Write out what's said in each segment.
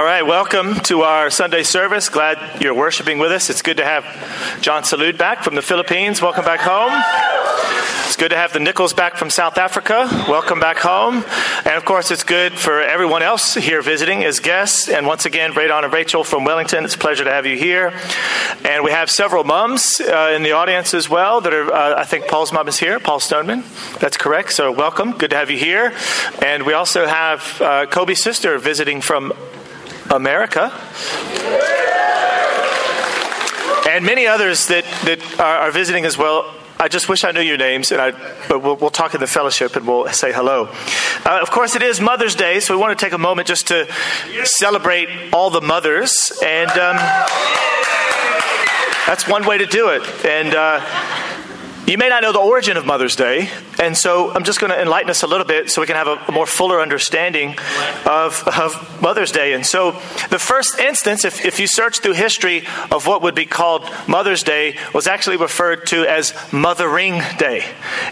All right, welcome to our Sunday service. Glad you're worshiping with us. It's good to have John Salud back from the Philippines. Welcome back home. It's good to have the Nichols back from South Africa. Welcome back home. And of course, it's good for everyone else here visiting as guests. And once again, Radon and Rachel from Wellington, it's a pleasure to have you here. And we have several mums uh, in the audience as well that are, uh, I think Paul's mom is here, Paul Stoneman. That's correct. So welcome. Good to have you here. And we also have uh, Kobe's sister visiting from America. And many others that, that are, visiting as well. I just wish I knew your names, and I, but we'll, we'll talk in the fellowship and we'll say hello. Uh, of course, it is Mother's Day, so we want to take a moment just to celebrate all the mothers, and um, that's one way to do it. And uh, you may not know the origin of Mother's Day, and so I'm just going to enlighten us a little bit so we can have a, a more fuller understanding of, of, Mother's Day. And so, the first instance, if, if you search through history of what would be called Mother's Day, was actually referred to as Mothering Day.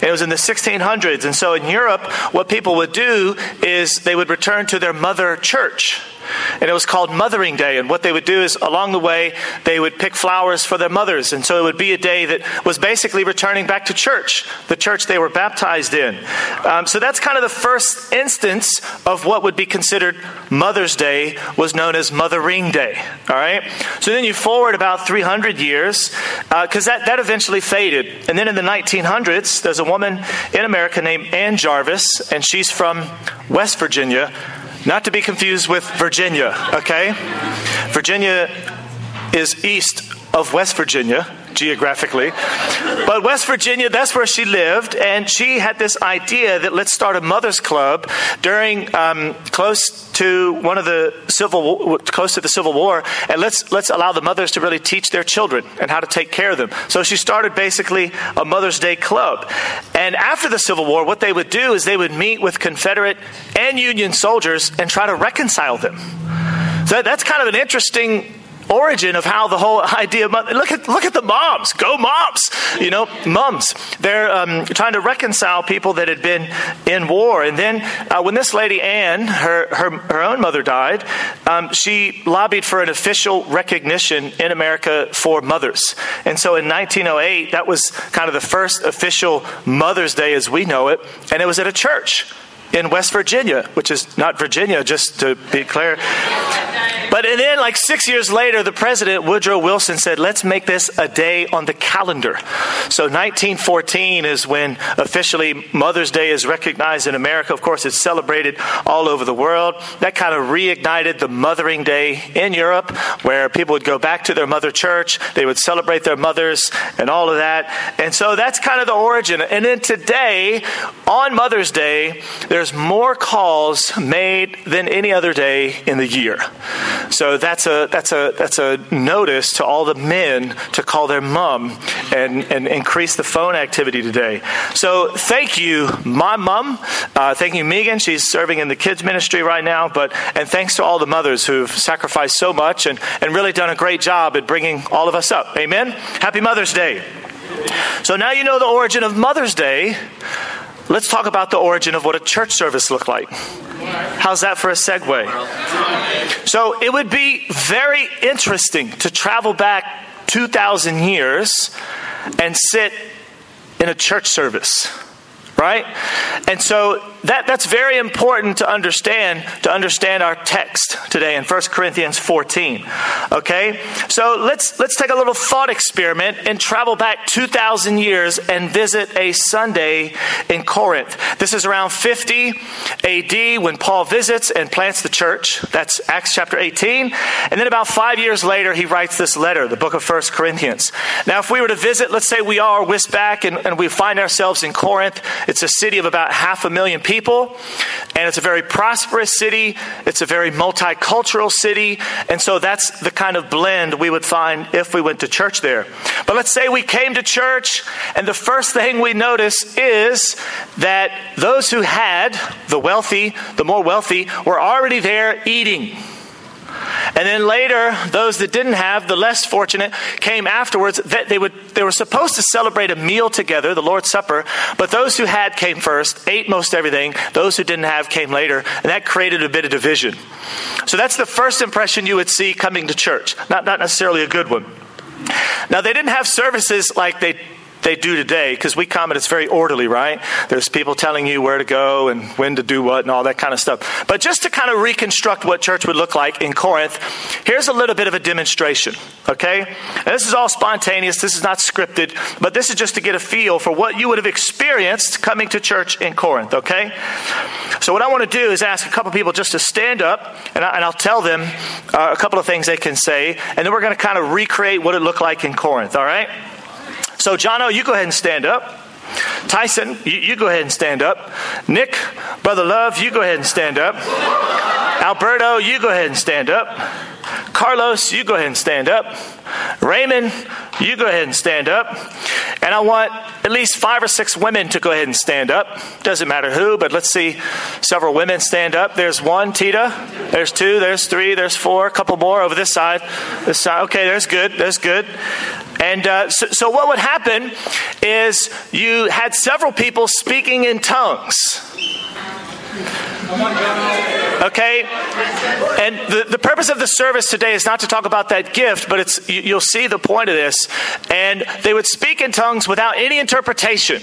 It was in the 1600s. And so, in Europe, what people would do is they would return to their mother church. And it was called Mothering Day. And what they would do is along the way, they would pick flowers for their mothers. And so it would be a day that was basically returning back to church, the church they were baptized in. Um, so that's kind of the first instance of what would be considered Mother's Day, was known as Mothering Day. All right? So then you forward about 300 years, because uh, that, that eventually faded. And then in the 1900s, there's a woman in America named Ann Jarvis, and she's from West Virginia not to be confused with Virginia, okay? Virginia is east of West Virginia geographically. But West Virginia, that's where she lived, and she had this idea that let's start a mothers club during um, close to one of the civil close to the Civil War, and let's let's allow the mothers to really teach their children and how to take care of them. So she started basically a Mother's Day club. And after the Civil War, what they would do is they would meet with Confederate and Union soldiers and try to reconcile them. So that's kind of an interesting origin of how the whole idea of look at look at the moms. Go moms. You know moms they're um, trying to reconcile people that had been in war. And then uh, when this lady Anne her her, her own mother died um, she lobbied for an official recognition in America for mothers. And so in 1908 that was kind of the first official Mother's Day as we know it. And it was at a church in West Virginia, which is not Virginia, just to be clear. But then, like six years later, the president, Woodrow Wilson, said, let's make this a day on the calendar. So 1914 is when officially Mother's Day is recognized in America. Of course, it's celebrated all over the world. That kind of reignited the Mothering Day in Europe, where people would go back to their mother church, they would celebrate their mothers and all of that. And so that's kind of the origin. And then today, on Mother's Day, there's more calls made than any other day in the year. So that's a that's a that's a notice to all the men to call their mom and and increase the phone activity today. So thank you, my mom. Uh, thank you, Megan. She's serving in the kids ministry right now. But and thanks to all the mothers who've sacrificed so much and and really done a great job at bringing all of us up. Amen. Happy Mother's Day. So now you know the origin of Mother's Day. Let's talk about the origin of what a church service looked like. How's that for a segue? So it would be very interesting to travel back 2,000 years and sit in a church service, right? And so that, that's very important to understand to understand our text today in 1 Corinthians 14. Okay? So let's let's take a little thought experiment and travel back 2000 years and visit a Sunday in Corinth. This is around 50 AD when Paul visits and plants the church. That's Acts chapter 18. And then about 5 years later he writes this letter, the book of 1 Corinthians. Now if we were to visit, let's say we are whisked back and, and we find ourselves in Corinth. It's a city of about half a million people, and it's a very prosperous city. It's a very multicultural city, and so that's the kind of blend we would find if we went to church there. But let's say we came to church, and the first thing we notice is that those who had, the wealthy, the more wealthy, were already there eating. And then later, those that didn't have, the less fortunate, came afterwards. That They, would, they were supposed to celebrate a meal together, the Lord's Supper, but those who had came first, ate most everything. Those who didn't have came later, and that created a bit of division. So that's the first impression you would see coming to church, not, not necessarily a good one. Now, they didn't have services like they they do today because we come and it's very orderly, right? There's people telling you where to go and when to do what and all that kind of stuff. But just to kind of reconstruct what church would look like in Corinth, here's a little bit of a demonstration, okay? And this is all spontaneous, this is not scripted, but this is just to get a feel for what you would have experienced coming to church in Corinth, okay? So, what I want to do is ask a couple people just to stand up and, I, will tell them uh, a couple of things they can say, and then we're going to kind of recreate what it looked like in Corinth, all right? So, Jono, you go ahead and stand up. Tyson, you, you, go ahead and stand up. Nick, Brother Love, you go ahead and stand up. Alberto, you go ahead and stand up. Carlos, you go ahead and stand up. Raymond, you go ahead and stand up. And I want at least five or six women to go ahead and stand up. Doesn't matter who, but let's see several women stand up. There's one, Tita. There's two, there's three, there's four, a couple more over this side. This side. Okay, there's good, there's good. And uh, so, so, what would happen is you had several people speaking in tongues. Okay? And the, the purpose of the service today is not to talk about that gift, but it's you, you'll see the point of this. And they would speak in tongues without any interpretation.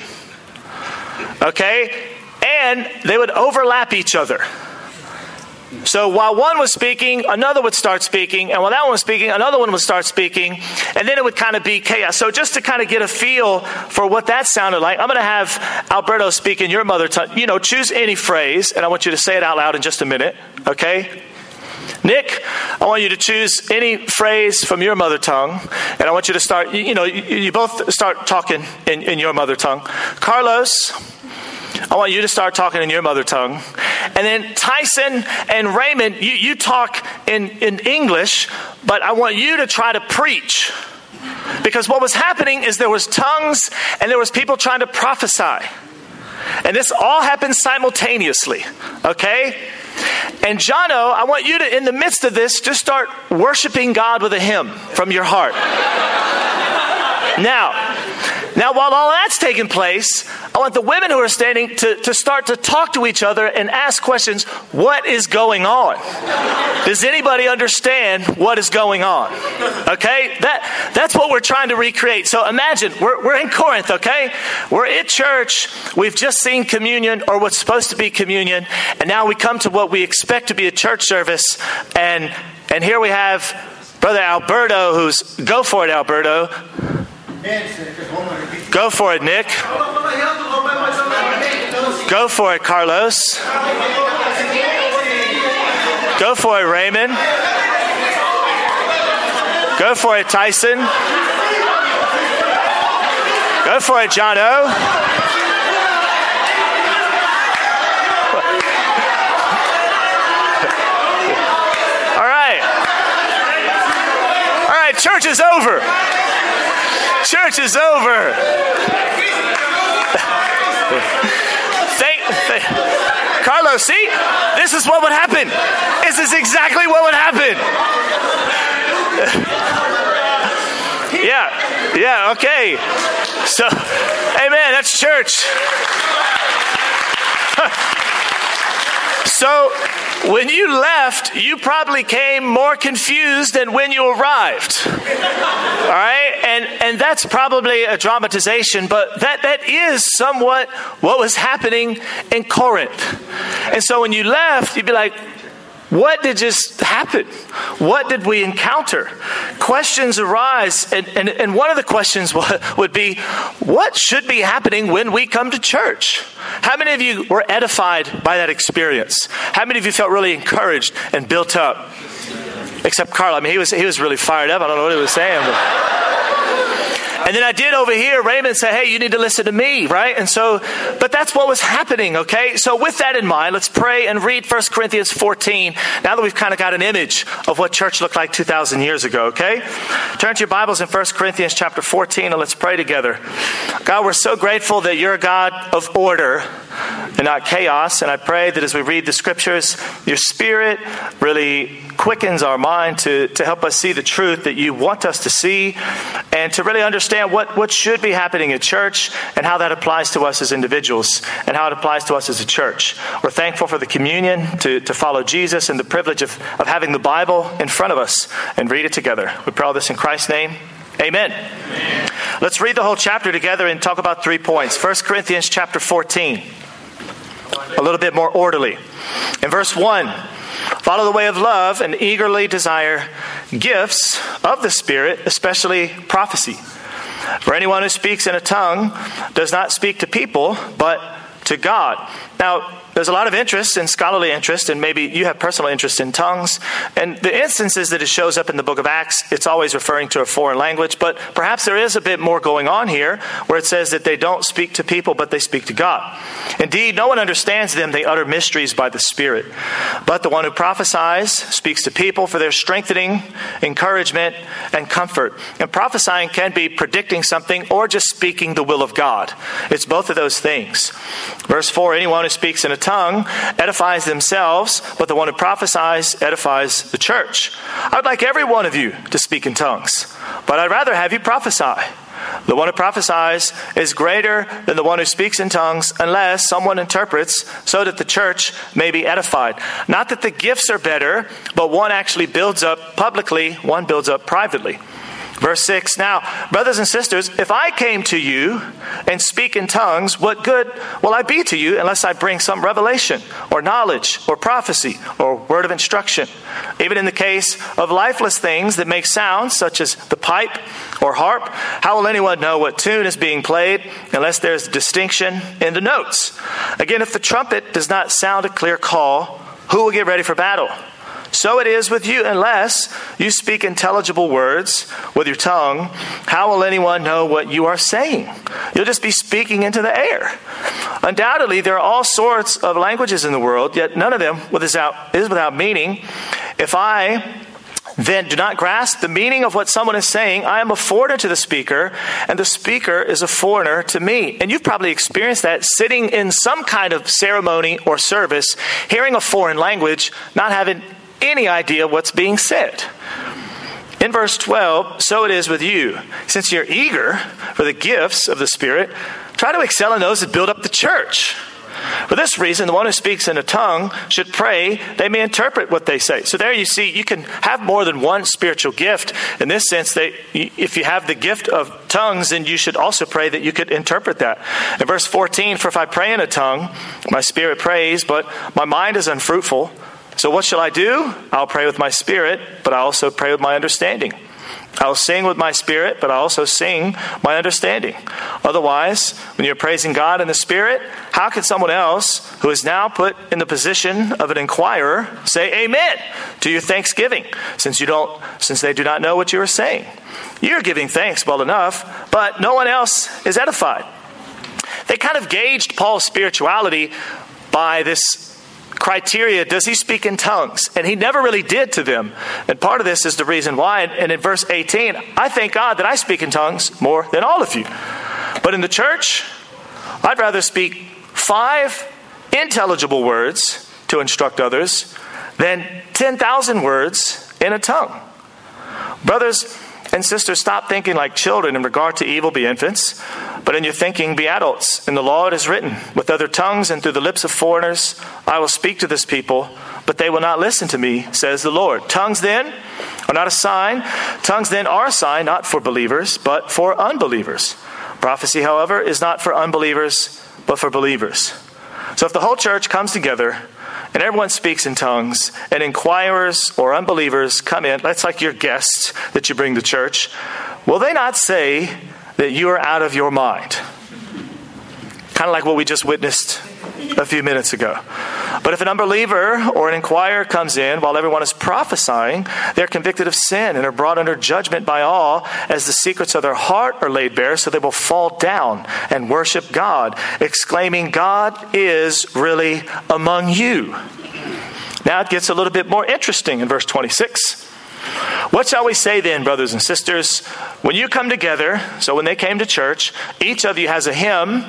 Okay? And they would overlap each other. So while one was speaking, another would start speaking, and while that one was speaking, another one would start speaking, and then it would kind of be chaos. So just to kind of get a feel for what that sounded like, I'm going to have Alberto speak in your mother tongue. You know, choose any phrase, and I want you to say it out loud in just a minute, okay? Nick, I want you to choose any phrase from your mother tongue, and I want you to start, you, know, you, you both start talking in, in your mother tongue. Carlos, I want you to start talking in your mother tongue. And then Tyson and Raymond, you, you talk in, in English, but I want you to try to preach. Because what was happening is there was tongues and there was people trying to prophesy. And this all happened simultaneously, okay? And Jono, I want you to, in the midst of this, just start worshiping God with a hymn from your heart. now, now, while all that's taking place, I want the women who are standing to, to start to talk to each other and ask questions what is going on? Does anybody understand what is going on? Okay? That, that's what we're trying to recreate. So imagine we're, we're in Corinth, okay? We're at church. We've just seen communion or what's supposed to be communion. And now we come to what we expect to be a church service. And, and here we have Brother Alberto, who's, go for it, Alberto Go for it, Nick. Go for it, Carlos. Go for it, Raymond. Go for it, Tyson. Go for it, Jono. All right. All right, church is over. Church is over. thank, thank, Carlos, see? This is what would happen. This is exactly what would happen. yeah, yeah, okay. So, amen, that's church. So, when you left, you probably came more confused than when you arrived. All right? And and that's probably a dramatization, but that that is somewhat what was happening in Corinth. And so when you left, you'd be like, what did just happen? What did we encounter? Questions arise, and, and, and one of the questions would be what should be happening when we come to church? How many of you were edified by that experience? How many of you felt really encouraged and built up? Except Carl. I mean, he was, he was really fired up. I don't know what he was saying. But. And then I did over here, Raymond said, hey, you need to listen to me, right? And so, but that's what was happening, okay? So with that in mind, let's pray and read 1 Corinthians 14 now that we've kind of got an image of what church looked like 2,000 years ago, okay? Turn to your Bibles in 1 Corinthians chapter 14 and let's pray together. God, we're so grateful that you're a God of order and not chaos. And I pray that as we read the scriptures, your spirit really quickens our mind to, to help us see the truth that you want us to see and to really understand what, what should be happening in church and how that applies to us as individuals and how it applies to us as a church. We're thankful for the communion to, to follow Jesus and the privilege of, of having the Bible in front of us and read it together. We pray all this in Christ's name. Amen. Amen. Let's read the whole chapter together and talk about three points. 1 Corinthians chapter 14. A little bit more orderly. In verse 1, follow the way of love and eagerly desire gifts of the Spirit, especially prophecy. For anyone who speaks in a tongue does not speak to people, but to God. Now, there's a lot of interest and scholarly interest, and maybe you have personal interest in tongues. And the instances that it shows up in the book of Acts, it's always referring to a foreign language, but perhaps there is a bit more going on here where it says that they don't speak to people, but they speak to God. Indeed, no one understands them, they utter mysteries by the Spirit. But the one who prophesies speaks to people for their strengthening, encouragement, and comfort. And prophesying can be predicting something or just speaking the will of God. It's both of those things. Verse 4 anyone who speaks in a tongue edifies themselves, but the one who prophesies edifies the church. I would like every one of you to speak in tongues, but I'd rather have you prophesy. The one who prophesies is greater than the one who speaks in tongues unless someone interprets so that the church may be edified. Not that the gifts are better, but one actually builds up publicly, one builds up privately. Verse 6 Now, brothers and sisters, if I came to you and speak in tongues, what good will I be to you unless I bring some revelation or knowledge or prophecy or word of instruction? Even in the case of lifeless things that make sounds, such as the pipe or harp, how will anyone know what tune is being played unless there's distinction in the notes? Again, if the trumpet does not sound a clear call, who will get ready for battle? So it is with you, unless you speak intelligible words with your tongue, how will anyone know what you are saying? You'll just be speaking into the air. Undoubtedly, there are all sorts of languages in the world, yet none of them is without meaning. If I then do not grasp the meaning of what someone is saying, I am a foreigner to the speaker, and the speaker is a foreigner to me. And you've probably experienced that sitting in some kind of ceremony or service, hearing a foreign language, not having any idea what's being said. In verse 12, so it is with you. Since you're eager for the gifts of the Spirit, try to excel in those that build up the church. For this reason, the one who speaks in a tongue should pray they may interpret what they say. So there you see, you can have more than one spiritual gift. In this sense, that if you have the gift of tongues, then you should also pray that you could interpret that. In verse 14, for if I pray in a tongue, my spirit prays, but my mind is unfruitful. So, what shall I do? I'll pray with my spirit, but I also pray with my understanding. I'll sing with my spirit, but I also sing my understanding. Otherwise, when you're praising God in the spirit, how can someone else who is now put in the position of an inquirer say amen to your thanksgiving since you don't since they do not know what you are saying? You're giving thanks well enough, but no one else is edified. They kind of gauged Paul's spirituality by this criteria does he speak in tongues? And he never really did to them. And part of this is the reason why. And in verse 18, I thank God that I speak in tongues more than all of you. But in the church, I'd rather speak five intelligible words to instruct others than 10,000 words in a tongue. Brothers, and sisters, stop thinking like children in regard to evil, be infants, but in your thinking, be adults. In the law it is written, With other tongues and through the lips of foreigners, I will speak to this people, but they will not listen to me, says the Lord. Tongues then are not a sign. Tongues then are a sign, not for believers, but for unbelievers. Prophecy, however, is not for unbelievers, but for believers. So if the whole church comes together, and everyone speaks in tongues, and inquirers or unbelievers come in, that's like your guests that you bring to church, will they not say that you are out of your mind? Kind of like what we just witnessed a few minutes ago. But if an unbeliever or an inquirer comes in while everyone is prophesying, they're convicted of sin and are brought under judgment by all, as the secrets of their heart are laid bare, so they will fall down and worship God, exclaiming, God is really among you. Now it gets a little bit more interesting in verse 26. What shall we say then, brothers and sisters? When you come together, so when they came to church, each of you has a hymn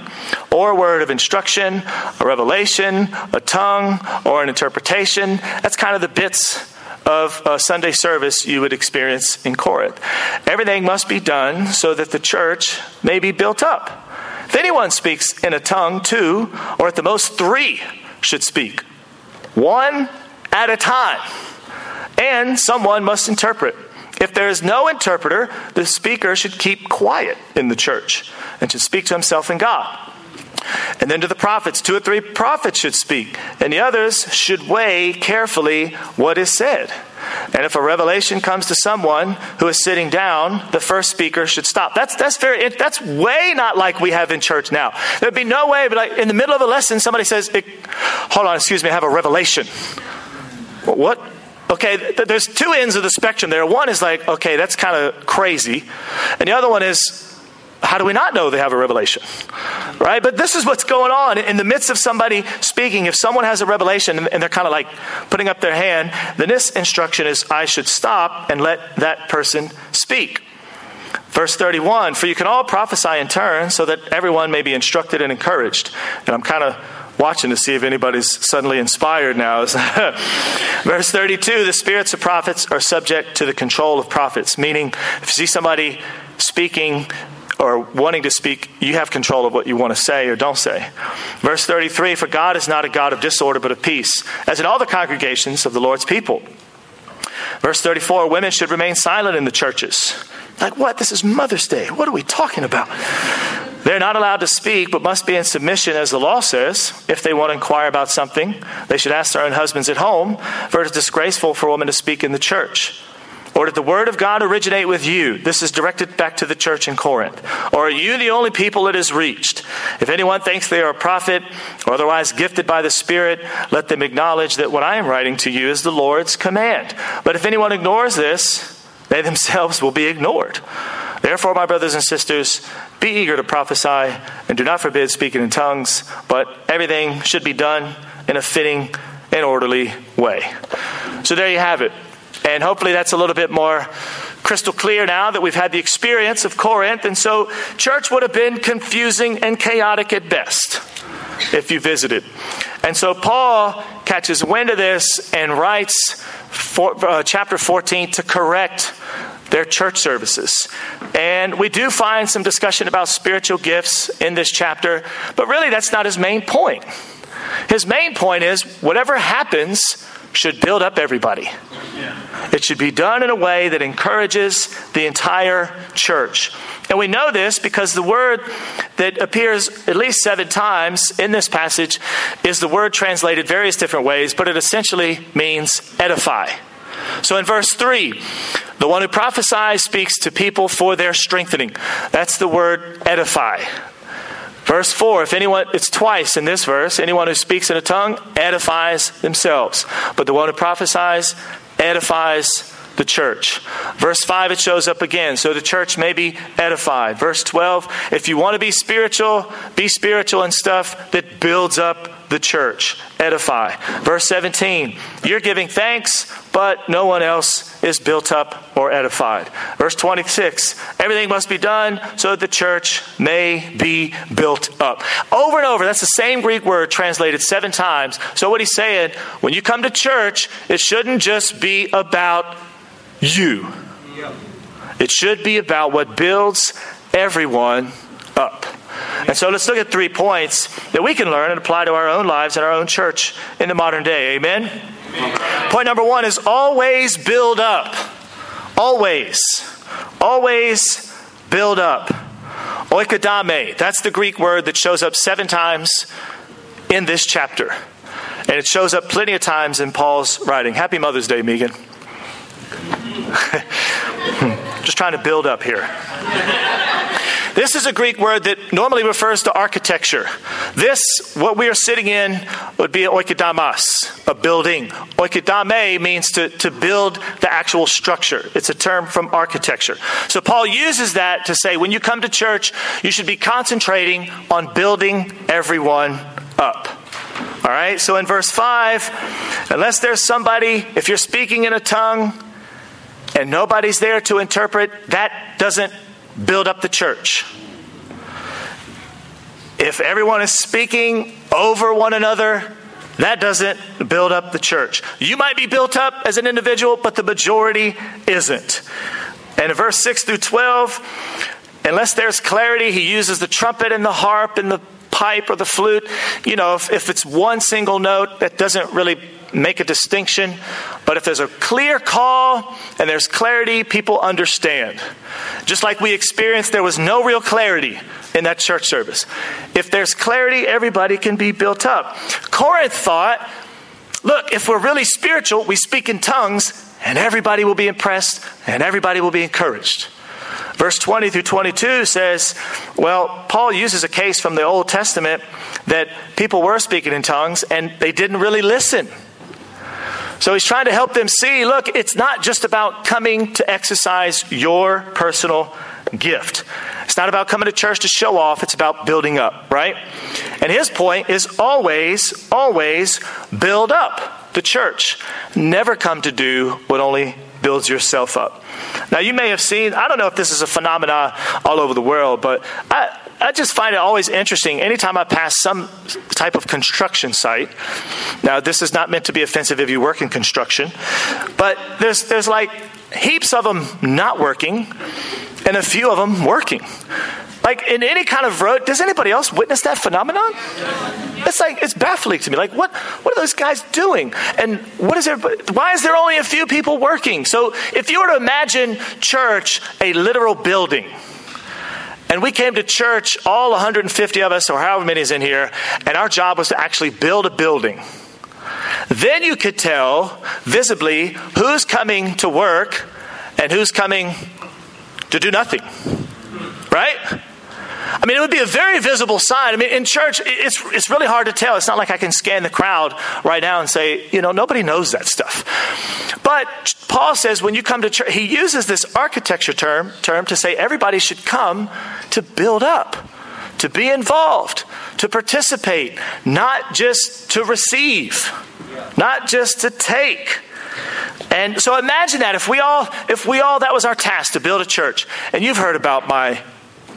or a word of instruction, a revelation, a tongue, or an interpretation. That's kind of the bits of a Sunday service you would experience in Corinth. Everything must be done so that the church may be built up. If anyone speaks in a tongue, two, or at the most three should speak, one at a time and someone must interpret. If there is no interpreter, the speaker should keep quiet in the church and should speak to himself and God. And then to the prophets, two or three prophets should speak, and the others should weigh carefully what is said. And if a revelation comes to someone who is sitting down, the first speaker should stop. That's that's very that's way not like we have in church now. There'd be no way, but like in the middle of a lesson, somebody says, "Hold on, excuse me, I have a revelation." What? Okay, there's two ends of the spectrum there. One is like, okay, that's kind of crazy. And the other one is, how do we not know they have a revelation? Right? But this is what's going on in the midst of somebody speaking. If someone has a revelation and they're kind of like putting up their hand, then this instruction is I should stop and let that person speak. Verse 31 For you can all prophesy in turn so that everyone may be instructed and encouraged. And I'm kind of watching to see if anybody's suddenly inspired now. Verse 32 the spirits of prophets are subject to the control of prophets, meaning if you see somebody speaking or wanting to speak, you have control of what you want to say or don't say. Verse 33 For God is not a God of disorder, but of peace, as in all the congregations of the Lord's people. Verse 34 Women should remain silent in the churches. Like, what? This is Mother's Day. What are we talking about? They're not allowed to speak, but must be in submission, as the law says. If they want to inquire about something, they should ask their own husbands at home, for it is disgraceful for a woman to speak in the church. Or did the word of God originate with you? This is directed back to the church in Corinth. Or are you the only people it has reached? If anyone thinks they are a prophet or otherwise gifted by the Spirit, let them acknowledge that what I am writing to you is the Lord's command. But if anyone ignores this, they themselves will be ignored. Therefore, my brothers and sisters, be eager to prophesy and do not forbid speaking in tongues, but everything should be done in a fitting and orderly way. So there you have it. And hopefully that's a little bit more crystal clear now that we've had the experience of Corinth. And so church would have been confusing and chaotic at best if you visited. And so Paul catches wind of this and writes for, uh, chapter 14 to correct their church services. And we do find some discussion about spiritual gifts in this chapter, but really that's not his main point. His main point is whatever happens should build up everybody. It should be done in a way that encourages the entire church. And we know this because the word that appears at least seven times in this passage is the word translated various different ways, but it essentially means edify. So in verse 3, the one who prophesies speaks to people for their strengthening. That's the word edify. Verse 4, if anyone, it's twice in this verse, anyone who speaks in a tongue edifies themselves. But the one who prophesies edifies the church. Verse 5, it shows up again. So the church may be edified. Verse 12, if you want to be spiritual, be spiritual and stuff that builds up the church. Edify. Verse 17, you're giving thanks, but no one else is built up or edified. Verse 26, everything must be done so that the church may be built up. Over and over, that's the same Greek word translated seven times. So what he's saying, when you come to church, it shouldn't just be about you. It should be about what builds everyone up. And so let's look at three points that we can learn and apply to our own lives and our own church in the modern day. Amen? Amen. Point number one is always build up. Always. Always build up. Oikodame, that's the Greek word that shows up seven times in this chapter. And it shows up plenty of times in Paul's writing. Happy Mother's Day, Megan. Just trying to build up here. This is a Greek word that normally refers to architecture. This, what we are sitting in, would be oikodamas, a building. Oikodame means to, to build the actual structure. It's a term from architecture. So Paul uses that to say when you come to church, you should be concentrating on building everyone up. All right, so in verse 5, unless there's somebody, if you're speaking in a tongue, and nobody's there to interpret, that doesn't build up the church. If everyone is speaking over one another, that doesn't build up the church. You might be built up as an individual, but the majority isn't. And in verse 6 through 12, unless there's clarity, he uses the trumpet and the harp and the pipe or the flute. You know, if, if it's one single note, that doesn't really make a distinction. But if there's a clear call and there's clarity, people understand. Just like we experienced, there was no real clarity in that church service. If there's clarity, everybody can be built up. Corinth thought, look, if we're really spiritual, we speak in tongues and everybody will be impressed and everybody will be encouraged. Verse 20 through 22 says, well, Paul uses a case from the Old Testament that people were speaking in tongues and they didn't really listen. So he's trying to help them see look, it's not just about coming to exercise your personal gift. It's not about coming to church to show off, it's about building up, right? And his point is always, always build up the church. Never come to do what only builds yourself up. Now, you may have seen, I don't know if this is a phenomenon all over the world, but I, I just find it always interesting anytime I pass some type of construction site. Now, this is not meant to be offensive if you work in construction, but there's, there's like heaps of them not working and a few of them working. Like in any kind of road, does anybody else witness that phenomenon? It's like it's baffling to me. Like what what are those guys doing? And what is everybody why is there only a few people working? So if you were to imagine church a literal building, and we came to church, all 150 of us, or however many is in here, and our job was to actually build a building. Then you could tell visibly who's coming to work and who's coming to do nothing. Right? I mean, it would be a very visible sign. I mean, in church, it's, it's really hard to tell. It's not like I can scan the crowd right now and say, you know, nobody knows that stuff. But Paul says when you come to church, he uses this architecture term, term to say everybody should come to build up, to be involved, to participate, not just to receive, not just to take. And so imagine that if we all if we all that was our task to build a church. And you've heard about my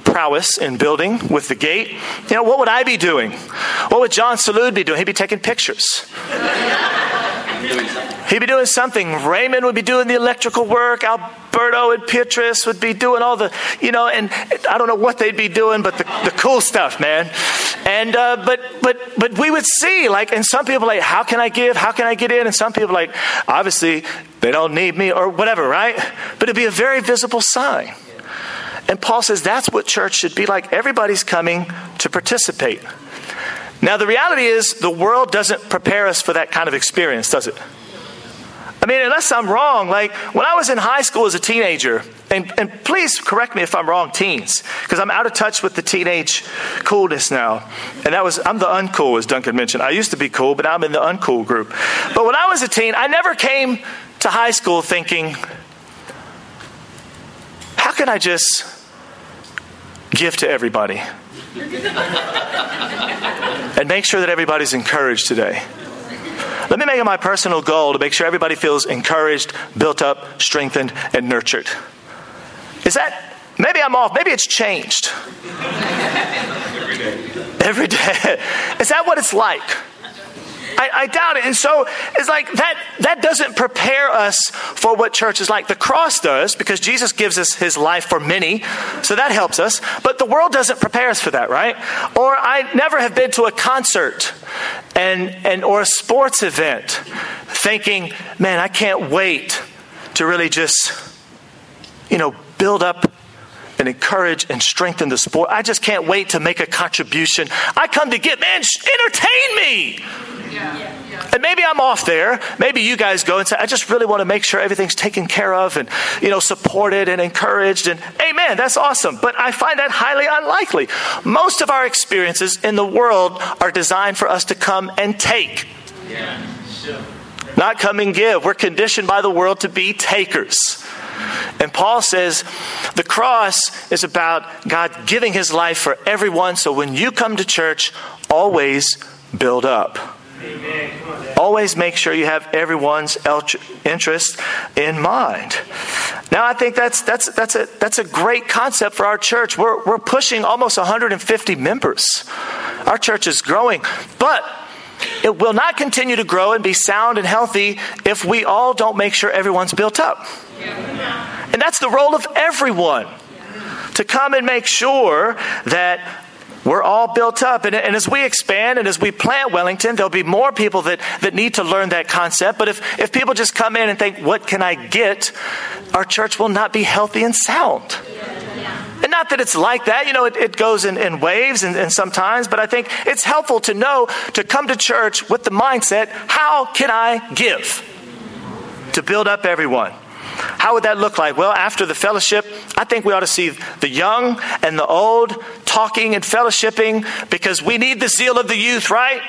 prowess in building with the gate. You know, what would I be doing? What would John Salud be doing? He'd be taking pictures. He'd be doing something. Raymond would be doing the electrical work. Alberto and Petrus would be doing all the, you know, and I don't know what they'd be doing, but the, the cool stuff, man. And uh, but but but we would see like, and some people like, how can I give? How can I get in? And some people like, obviously they don't need me or whatever, right? But it'd be a very visible sign. And Paul says that's what church should be like. Everybody's coming to participate. Now, the reality is, the world doesn't prepare us for that kind of experience, does it? I mean, unless I'm wrong, like when I was in high school as a teenager, and, and please correct me if I'm wrong, teens, because I'm out of touch with the teenage coolness now. And that was, I'm the uncool, as Duncan mentioned. I used to be cool, but now I'm in the uncool group. But when I was a teen, I never came to high school thinking, how can I just give to everybody. and make sure that everybody's encouraged today. Let me make it my personal goal to make sure everybody feels encouraged, built up, strengthened, and nurtured. Is that, maybe I'm off, maybe it's changed. Every day. Every day. Is that what it's like? I, I, doubt it. And so it's like that, that doesn't prepare us for what church is like. The cross does because Jesus gives us his life for many. So that helps us. But the world doesn't prepare us for that, right? Or I never have been to a concert and, and or a sports event thinking, man, I can't wait to really just, you know, build up and encourage and strengthen the sport. I just can't wait to make a contribution. I come to get, man, entertain me. And maybe I'm off there. Maybe you guys go and say, I just really want to make sure everything's taken care of and, you know, supported and encouraged. And amen, that's awesome. But I find that highly unlikely. Most of our experiences in the world are designed for us to come and take. Not come and give. We're conditioned by the world to be takers. And Paul says the cross is about God giving his life for everyone. So when you come to church, always build up. Always make sure you have everyone's interest in mind. Now, I think that's, that's, that's, a, that's a great concept for our church. We're, we're pushing almost 150 members. Our church is growing, but it will not continue to grow and be sound and healthy if we all don't make sure everyone's built up. And that's the role of everyone to come and make sure that we're all built up. And, and, as we expand and as we plant Wellington, there'll be more people that, that need to learn that concept. But if, if people just come in and think, what can I get? Our church will not be healthy and sound. And not that it's like that, you know, it, it goes in, in waves and, and sometimes, but I think it's helpful to know to come to church with the mindset how can I give to build up everyone? How would that look like? Well, after the fellowship, I think we ought to see the young and the old talking and fellowshipping because we need the zeal of the youth, right?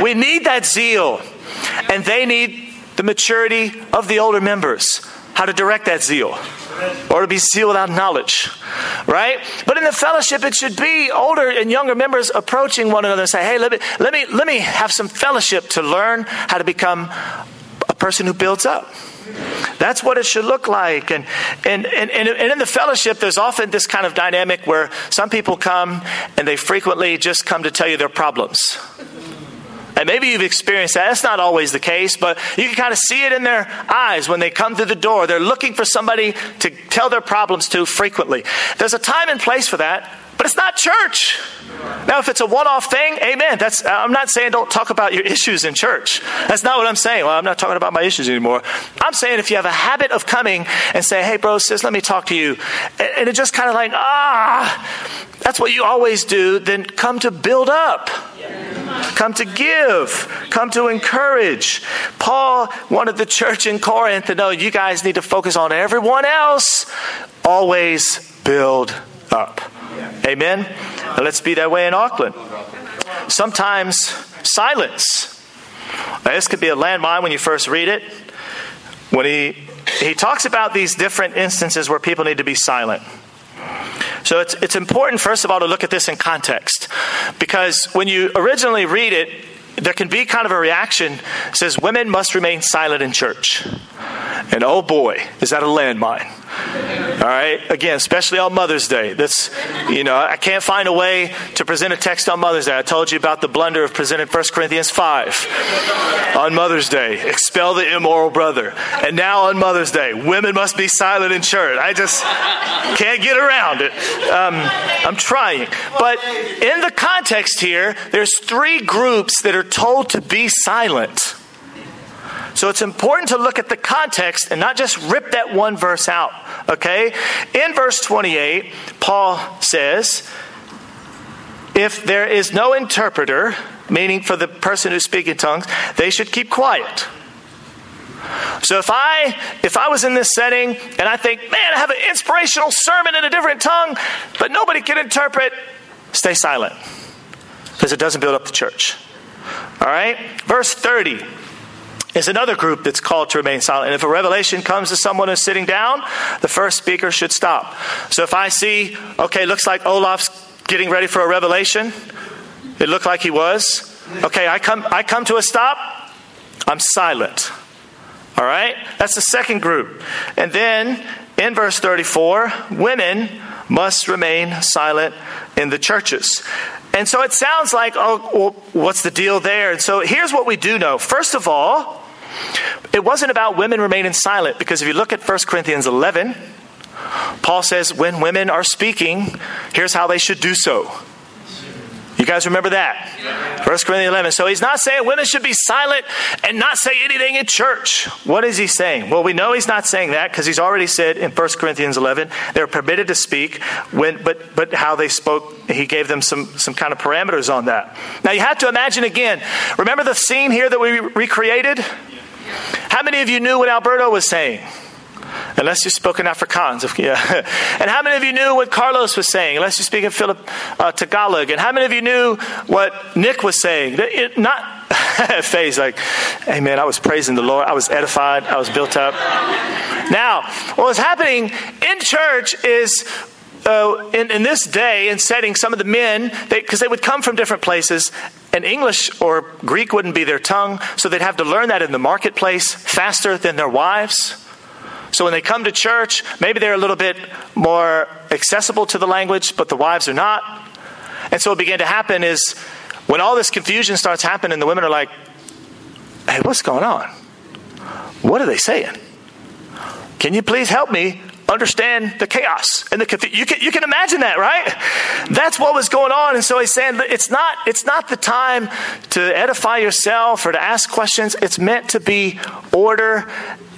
We need that zeal. And they need the maturity of the older members, how to direct that zeal or to be zeal without knowledge, right? But in the fellowship, it should be older and younger members approaching one another and say, "Hey, let me let me let me have some fellowship to learn how to become a person who builds up." That's what it should look like. And, and, and, and in the fellowship, there's often this kind of dynamic where some people come and they frequently just come to tell you their problems. And maybe you've experienced that. That's not always the case, but you can kind of see it in their eyes when they come through the door. They're looking for somebody to tell their problems to frequently. There's a time and place for that, but it's not church. Now, if it's a one off thing, amen. That's, I'm not saying don't talk about your issues in church. That's not what I'm saying. Well, I'm not talking about my issues anymore. I'm saying if you have a habit of coming and say, hey, bro, sis, let me talk to you, and it's just kind of like, ah, that's what you always do, then come to build up. Come to give. Come to encourage. Paul wanted the church in Corinth to know you guys need to focus on everyone else. Always build up. Amen? Let's be that way in Auckland. Sometimes silence. Now, this could be a landmine when you first read it. When he, he talks about these different instances where people need to be silent. So it's, it's important, first of all, to look at this in context. Because when you originally read it, there can be kind of a reaction says women must remain silent in church. And oh boy, is that a landmine. All right. Again, especially on Mother's Day. That's, you know, I can't find a way to present a text on Mother's Day. I told you about the blunder of presenting 1 Corinthians 5 on Mother's Day. Expel the immoral brother. And now on Mother's Day, women must be silent in church. I just can't get around it. Um, I'm trying. But in the context here, there's three groups that are told to be silent. So it's important to look at the context and not just rip that one verse out. Okay? In verse 28, Paul says, if there is no interpreter, meaning for the person who's speaking tongues, they should keep quiet. So if I if I was in this setting and I think, man, I have an inspirational sermon in a different tongue, but nobody can interpret, stay silent. Because it doesn't build up the church. All right? Verse 30 is another group that's called to remain silent. And if a revelation comes to someone who's sitting down, the first speaker should stop. So if I see, okay, looks like Olaf's getting ready for a revelation, it looked like he was. Okay, I come, I come to a stop, I'm silent. All right? That's the second group. And then in verse 34, women must remain silent in the churches. And so it sounds like, oh, well, what's the deal there? And so here's what we do know. First of all, it wasn't about women remaining silent, because if you look at 1 Corinthians 11, Paul says, when women are speaking, here's how they should do so. You guys remember that? 1 Corinthians 11. So he's not saying women should be silent and not say anything in church. What is he saying? Well, we know he's not saying that because he's already said in 1 Corinthians 11 they're permitted to speak, when, but, but how they spoke, he gave them some, some kind of parameters on that. Now you have to imagine again, remember the scene here that we recreated? How many of you knew what Alberto was saying? unless you spoke in Afrikaans. Yeah. and how many of you knew what Carlos was saying, unless you speak in Philip uh, Tagalog? And how many of you knew what Nick was saying? It, not phase like, hey man, I was praising the Lord, I was edified, I was built up. Now, what was happening in church is uh, in, in this day and setting, some of the men, because they, they would come from different places, and English or Greek wouldn't be their tongue, so they'd have to learn that in the marketplace faster than their wives. So when they come to church, maybe they're a little bit more accessible to the language, but the wives are not. And so what began to happen is when all this confusion starts happening, the women are like, hey, what's going on? What are they saying? Can you please help me understand the chaos and the confusion? You can, you can imagine that, right? That's what was going on. And so he's saying it's not, it's not the time to edify yourself or to ask questions. It's meant to be order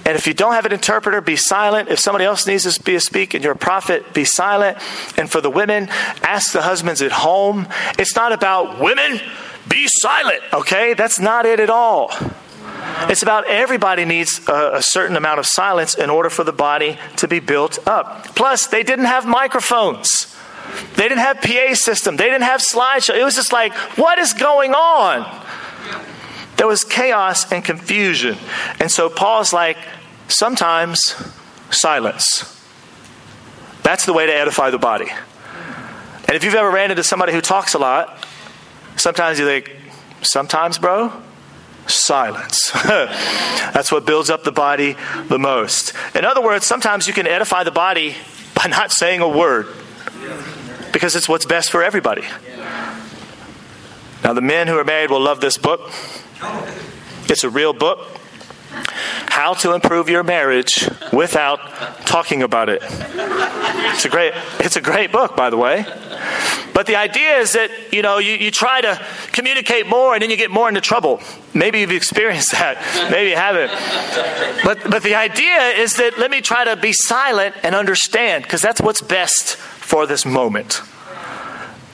and if you don't have an interpreter, be silent. If somebody else needs to be a speak and you're a prophet, be silent. And for the women, ask the husbands at home. It's not about women, be silent, okay? That's not it at all. It's about everybody needs a, a, certain amount of silence in order for the body to be built up. Plus, they didn't have microphones. They didn't have PA system. They didn't have slideshow. It was just like, what is going on? There was chaos and confusion. And so Paul's like, sometimes silence. That's the way to edify the body. And if you've ever ran into somebody who talks a lot, sometimes you think, sometimes, bro, silence. That's what builds up the body the most. In other words, sometimes you can edify the body by not saying a word because it's what's best for everybody. Now, the men who are married will love this book. It's a real book. How to improve your marriage without talking about it. It's a great it's a great book, by the way. But the idea is that, you know, you, you try to communicate more and then you get more into trouble. Maybe you've experienced that. Maybe you haven't. But but the idea is that let me try to be silent and understand, because that's what's best for this moment.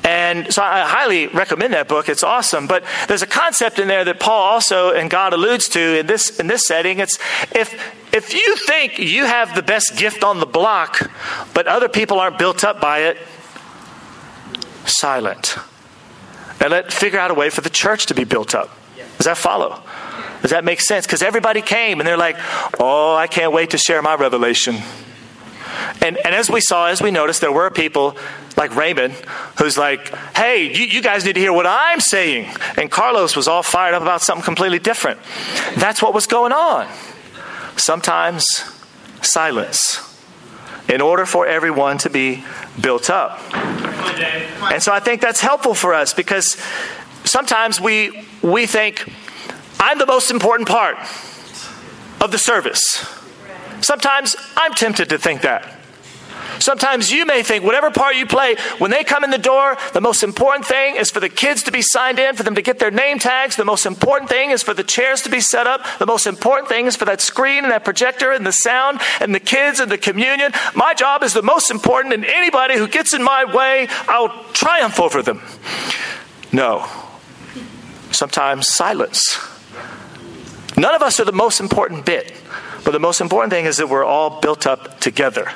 And so I highly recommend that book. It's awesome. But there's a concept in there that Paul also and God alludes to in this in this setting. It's if if you think you have the best gift on the block, but other people aren't built up by it, silent. And let figure out a way for the church to be built up. Does that follow? Does that make sense? Because everybody came and they're like, oh, I can't wait to share my revelation. And, and as we saw, as we noticed, there were people like Raymond who's like, hey, you, you guys need to hear what I'm saying. And Carlos was all fired up about something completely different. That's what was going on. Sometimes silence in order for everyone to be built up. And so I think that's helpful for us because sometimes we, we think, I'm the most important part of the service. Sometimes I'm tempted to think that. Sometimes you may think whatever part you play, when they come in the door, the most important thing is for the kids to be signed in, for them to get their name tags. The most important thing is for the chairs to be set up. The most important thing is for that screen and that projector and the sound and the kids and the communion. My job is the most important, and anybody who gets in my way, I'll triumph over them. No. Sometimes silence. None of us are the most important bit. But the most important thing is that we're all built up together.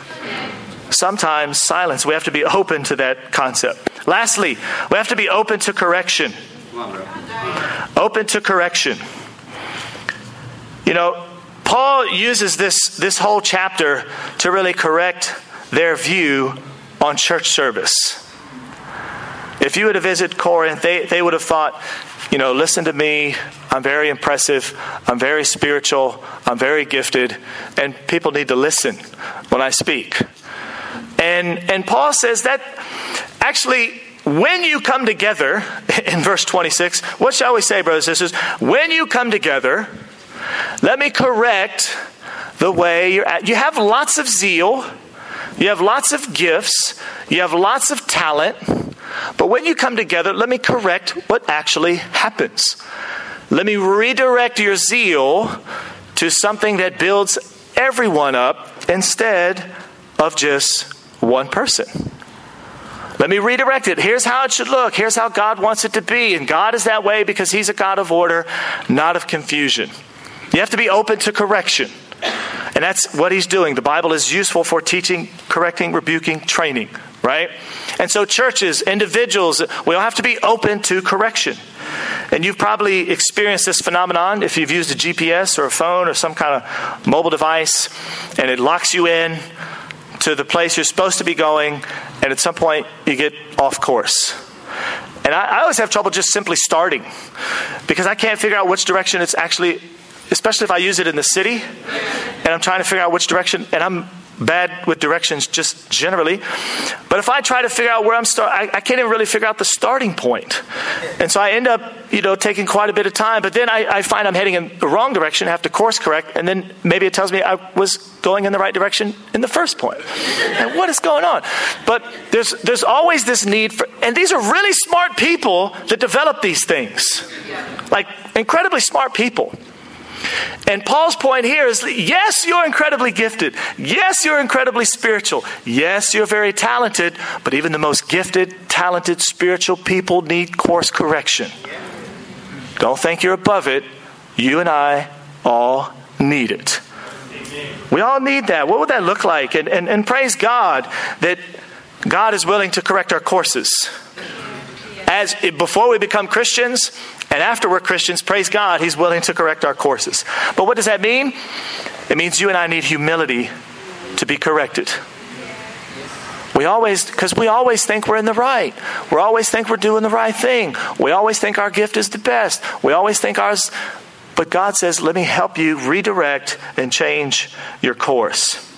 Sometimes silence, we have to be open to that concept. Lastly, we have to be open to correction. Open to correction. You know, Paul uses this, this whole chapter to really correct their view on church service. If you were to visit Corinth, they, they would have thought, you know, listen to me. I'm very impressive. I'm very spiritual. I'm very gifted. And people need to listen when I speak. And, and Paul says that actually, when you come together, in verse 26, what shall we say, brothers and sisters? When you come together, let me correct the way you're at. You have lots of zeal, you have lots of gifts, you have lots of talent. But when you come together, let me correct what actually happens. Let me redirect your zeal to something that builds everyone up instead of just one person. Let me redirect it. Here's how it should look. Here's how God wants it to be. And God is that way because He's a God of order, not of confusion. You have to be open to correction. And that's what He's doing. The Bible is useful for teaching, correcting, rebuking, training right? And so, churches, individuals, we all have to be open to correction. And you've probably experienced this phenomenon if you've used a GPS or a phone or some kind of mobile device and it locks you in to the place you're supposed to be going, and at some point you get off course. And I, I always have trouble just simply starting because I can't figure out which direction it's actually, especially if I use it in the city and I'm trying to figure out which direction, and I'm bad with directions just generally. But if I try to figure out where I'm start, I, I, can't even really figure out the starting point. And so I end up, you know, taking quite a bit of time. But then I, I find I'm heading in the wrong direction, have to course correct, and then maybe it tells me I was going in the right direction in the first point. And what is going on? But there's there's always this need for, and these are really smart people that develop these things, like incredibly smart people. And Paul's point here is yes, you're incredibly gifted. Yes, you're incredibly spiritual. Yes, you're very talented, but even the most gifted, talented, spiritual people need course correction. Don't think you're above it. You and I all need it. We all need that. What would that look like? And, and, and praise God that God is willing to correct our courses. As before we become Christians, and after we're Christians, praise God, He's willing to correct our courses. But what does that mean? It means you and I need humility to be corrected. We always, because we always think we're in the right. We always think we're doing the right thing. We always think our gift is the best. We always think ours, but God says, let me help you redirect and change your course.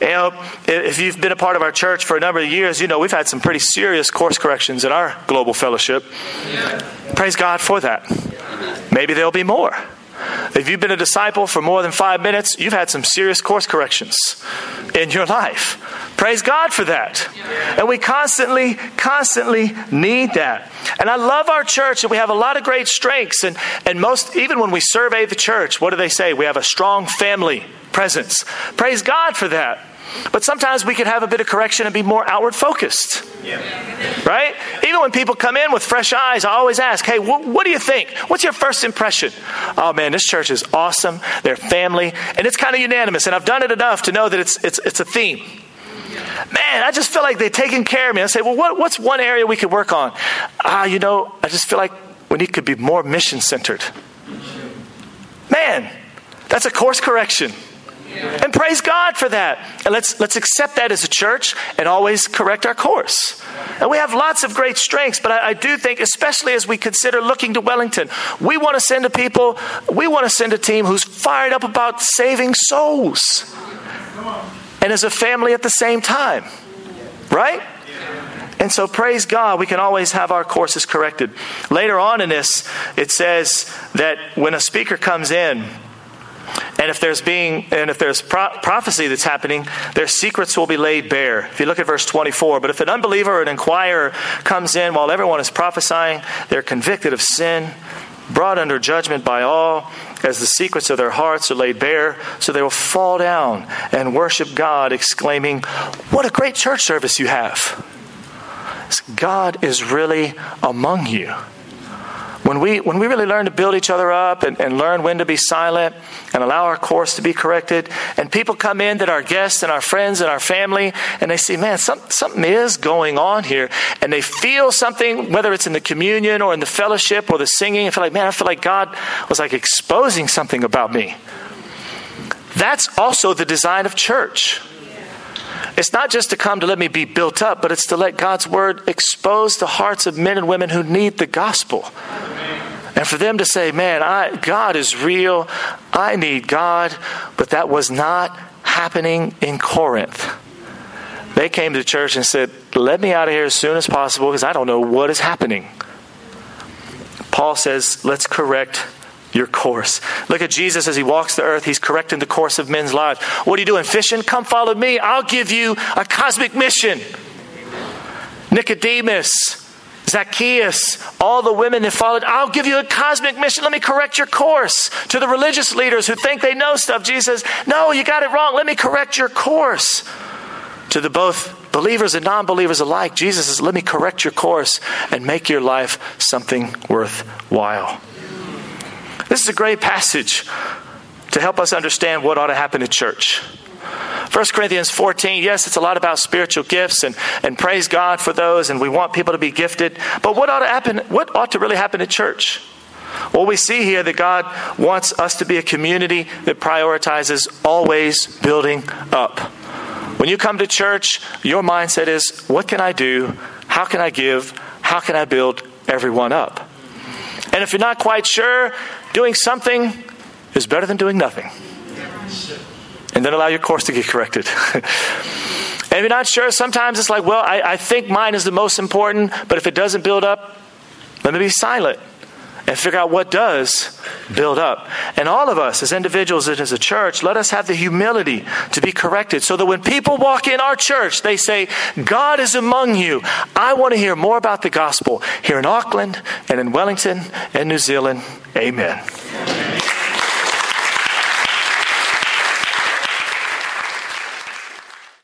You know, if you've been a part of our church for a number of years, you know we've had some pretty serious course corrections in our global fellowship. Praise God for that. Maybe there'll be more. If you've been a disciple for more than five minutes, you've had some serious course corrections in your life. Praise God for that. And we constantly, constantly need that. And I love our church, and we have a lot of great strengths. And, and most, even when we survey the church, what do they say? We have a strong family presence. Praise God for that. But sometimes we can have a bit of correction and be more outward focused. Yeah. Right? Even when people come in with fresh eyes, I always ask, hey, wh- what do you think? What's your first impression? Oh man, this church is awesome. They're family. And it's kind of unanimous. And I've done it enough to know that it's, it's, it's a theme. Man, I just feel like they're taking care of me. I say, well, what, what's one area we could work on? Ah, you know, I just feel like we need to be more mission centered. Man, that's a course correction. And praise God for that. And let's, let's accept that as a church and always correct our course. And we have lots of great strengths, but I, I do think, especially as we consider looking to Wellington, we want to send a people, we want to send a team who's fired up about saving souls. And as a family at the same time. Right? And so, praise God, we can always have our courses corrected. Later on in this, it says that when a speaker comes in, and if there's being and if there's pro- prophecy that's happening, their secrets will be laid bare. If you look at verse 24, but if an unbeliever or an inquirer comes in while everyone is prophesying, they're convicted of sin, brought under judgment by all, as the secrets of their hearts are laid bare, so they will fall down and worship God, exclaiming, "What a great church service you have!" God is really among you. When we, when we really learn to build each other up and, and learn when to be silent and allow our course to be corrected, and people come in that are guests and our friends and our family, and they see, man, some, something is going on here, and they feel something, whether it's in the communion or in the fellowship or the singing, I feel like, man, I feel like God was like exposing something about me. That's also the design of church. It's not just to come to let me be built up, but it's to let God's word expose the hearts of men and women who need the gospel. And for them to say, man, I, God is real. I need God. But that was not happening in Corinth. They came to church and said, let me out of here as soon as possible because I don't know what is happening. Paul says, let's correct your course. Look at Jesus as he walks the earth. He's correcting the course of men's lives. What are you doing? Fishing? Come follow me. I'll give you a cosmic mission. Nicodemus, Zacchaeus, all the women that followed, I'll give you a cosmic mission. Let me correct your course. To the religious leaders who think they know stuff, Jesus says, No, you got it wrong. Let me correct your course. To the both believers and non believers alike, Jesus says, Let me correct your course and make your life something worthwhile. This is a great passage to help us understand what ought to happen in church. 1 Corinthians 14, yes, it's a lot about spiritual gifts and, and praise God for those, and we want people to be gifted. But what ought to happen? What ought to really happen in church? Well, we see here that God wants us to be a community that prioritizes always building up. When you come to church, your mindset is what can I do? How can I give? How can I build everyone up? And if you're not quite sure, doing something is better than doing nothing. And then allow your course to get corrected. and if you're not sure, sometimes it's like, well, I, I think mine is the most important, but if it doesn't build up, let me be silent and figure out what does build up. And all of us, as individuals and as a church, let us have the humility to be corrected so that when people walk in our church, they say, God is among you. I want to hear more about the gospel here in Auckland and in Wellington and New Zealand. Amen.